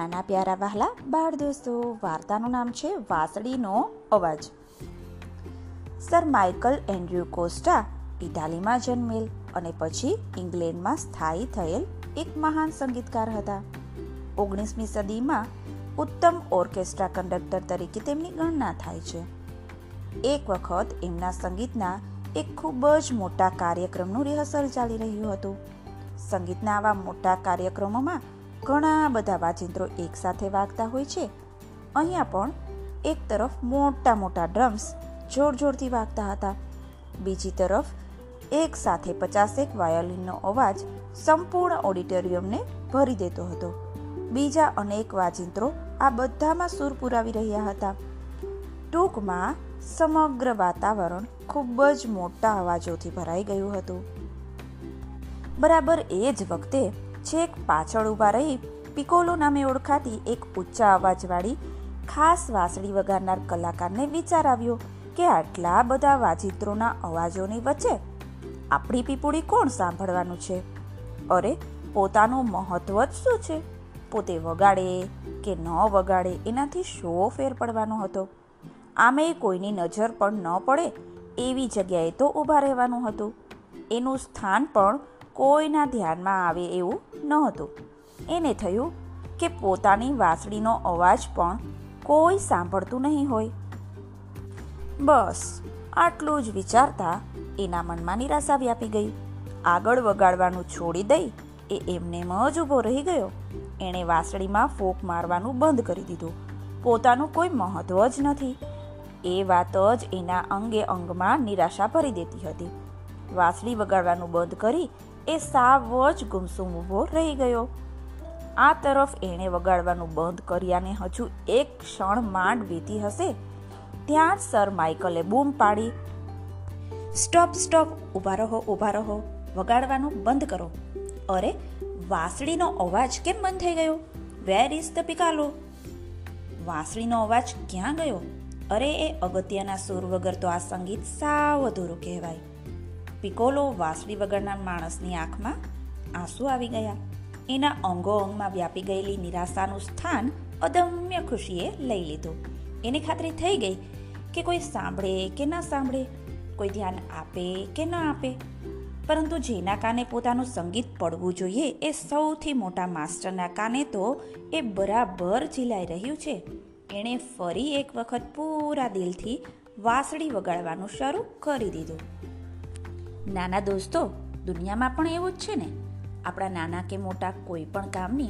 નાના પ્યારા વહાલા બાળ દોસ્તો, વાર્તાનું નામ છે વાસળીનો અવાજ. સર માઇકલ એન્ડ્રુ કોસ્ટા ઇટાલીમાં જન્મેલ અને પછી ઇંગ્લેન્ડમાં સ્થાયી થયેલ એક મહાન સંગીતકાર હતા. ઓગણીસમી સદીમાં ઉત્તમ ઓર્કેસ્ટ્રા કંડક્ટર તરીકે તેમની ગણના થાય છે. એક વખત એમના સંગીતના એક ખૂબ જ મોટા કાર્યક્રમનું રિહર્સલ ચાલી રહ્યું હતું. સંગીતના આવા મોટા કાર્યક્રમોમાં ઘણા બધા વાજિંત્રો એકસાથે વાગતા હોય છે. અહીંયા પણ એક તરફ મોટા મોટા ડ્રમ્સ જોર જોરથી વાગતા હતા. બીજી તરફ એક સાથે પચાસેક વાયોલિનનો અવાજ સંપૂર્ણ ઓડિટોરિયમને ભરી દેતો હતો. બીજા અનેક વાજિંત્રો આ બધામાં સૂર પુરાવી રહ્યા હતા. ટૂંકમાં સમગ્ર વાતાવરણ ખૂબ જ મોટા અવાજોથી ભરાઈ ગયું હતું. બરાબર એ જ વખતે છેક પાછળ ઊભા રહી પિકોલો નામે ઓળખાતી એક ઊંચા અવાજવાળી, ખાસ વાંસળી વગાડનાર કલાકારને વિચાર આવ્યો કે આટલા બધા વાજિત્રોના અવાજોની વચ્ચે આપણી પીપુડી કોણ સાંભળવાનું છે? અરે, પોતાનું મહત્વ જ શું છે? પોતે વગાડે કે ન વગાડે એનાથી શો ફેર પડવાનો હતો? આમે કોઈની નજર પણ ન પડે એવી જગ્યાએ તો ઊભા રહેવાનું હતું. એનું સ્થાન પણ કોઈના ધ્યાનમાં આવે એવું ન હતું એને થયું કે પોતાની વાંસળીનો અવાજ પણ કોઈ સાંભળતું નહીં હોય. બસ, આટલું જ વિચારતા એના મનમાં નિરાશા વ્યાપી ગઈ. આગળ વગાડવાનું છોડી દઈ એ એમને જ ઊભો રહી ગયો. એણે વાંસળીમાં ફોક મારવાનું બંધ કરી દીધું. પોતાનું કોઈ મહત્વ જ નથી. એ વાત જ એના અંગે અંગમાં નિરાશા ભરી દેતી હતી. વાંસળી વગાડવાનું બંધ કરી એ સાવ જ ગુમસુમ ઊભો રહી ગયો. આ તરફ એણે વગાડવાનું બંધ કર્યાને હજુ એક ક્ષણ માંડ વીતી હશે. ત્યાં જ સર માઇકલે બૂમ પાડી. સ્ટોપ સ્ટોપ, ઊભા રહો ઊભા રહો. વગાડવાનું બંધ કરો. અરે, વાંસળીનો અવાજ કેમ બંધ થઈ ગયો? વેર ઇઝ ધ પિકાલો વાંસળીનો અવાજ ક્યાં ગયો? અરે, એ અગત્યના સુર વગર તો આ સંગીત સાવ અધૂરું કહેવાય. પિકોલો વાંસળી વગરના માણસની આંખમાં આંસુ આવી ગયા. એના અંગો અંગમાં વ્યાપી ગયેલી નિરાશાનું સ્થાન અદમ્ય ખુશીએ લઈ લીધું. એને ખાતરી થઈ ગઈ કે કોઈ સાંભળે કે ન સાંભળે, કોઈ ધ્યાન આપે કે ન આપે. પરંતુ જેના કાને પોતાનું સંગીત પડવું જોઈએ એ સૌથી મોટા માસ્ટરના કાને તો એ બરાબર ઝીલાઈ રહ્યું છે. એણે ફરી એક વખત પૂરા દિલથી વાંસળી વગાડવાનું શરૂ કરી દીધું. નાના દોસ્તો, દુનિયામાં પણ એવું જ છે ને? આપણા નાના કે મોટા કોઈ પણ કામની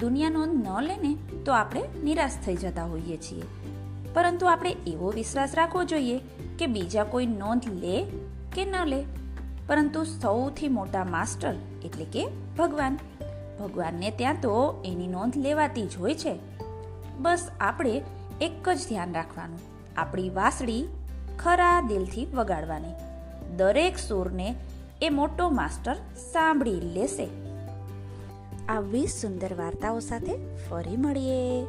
દુનિયા નોંધ ન લે ને તો આપણે નિરાશ થઈ જતા હોઈએ છીએ. પરંતુ આપણે એવો વિશ્વાસ રાખવો જોઈએ કે બીજા કોઈ નોંધ લે કે ન લે. પરંતુ સૌથી મોટા માસ્ટર એટલે કે ભગવાન. ભગવાનને ત્યાં તો એની નોંધ લેવાતી જ હોય છે. બસ આપણે એક જ ધ્યાન રાખવાનું. આપણી વાસળી ખરા દિલથી વગાડવાની. દરેક સૂરને એ મોટો માસ્ટર સાંભળી લેશે. આવી સુંદર વાર્તાઓ સાથે ફરી મળીએ.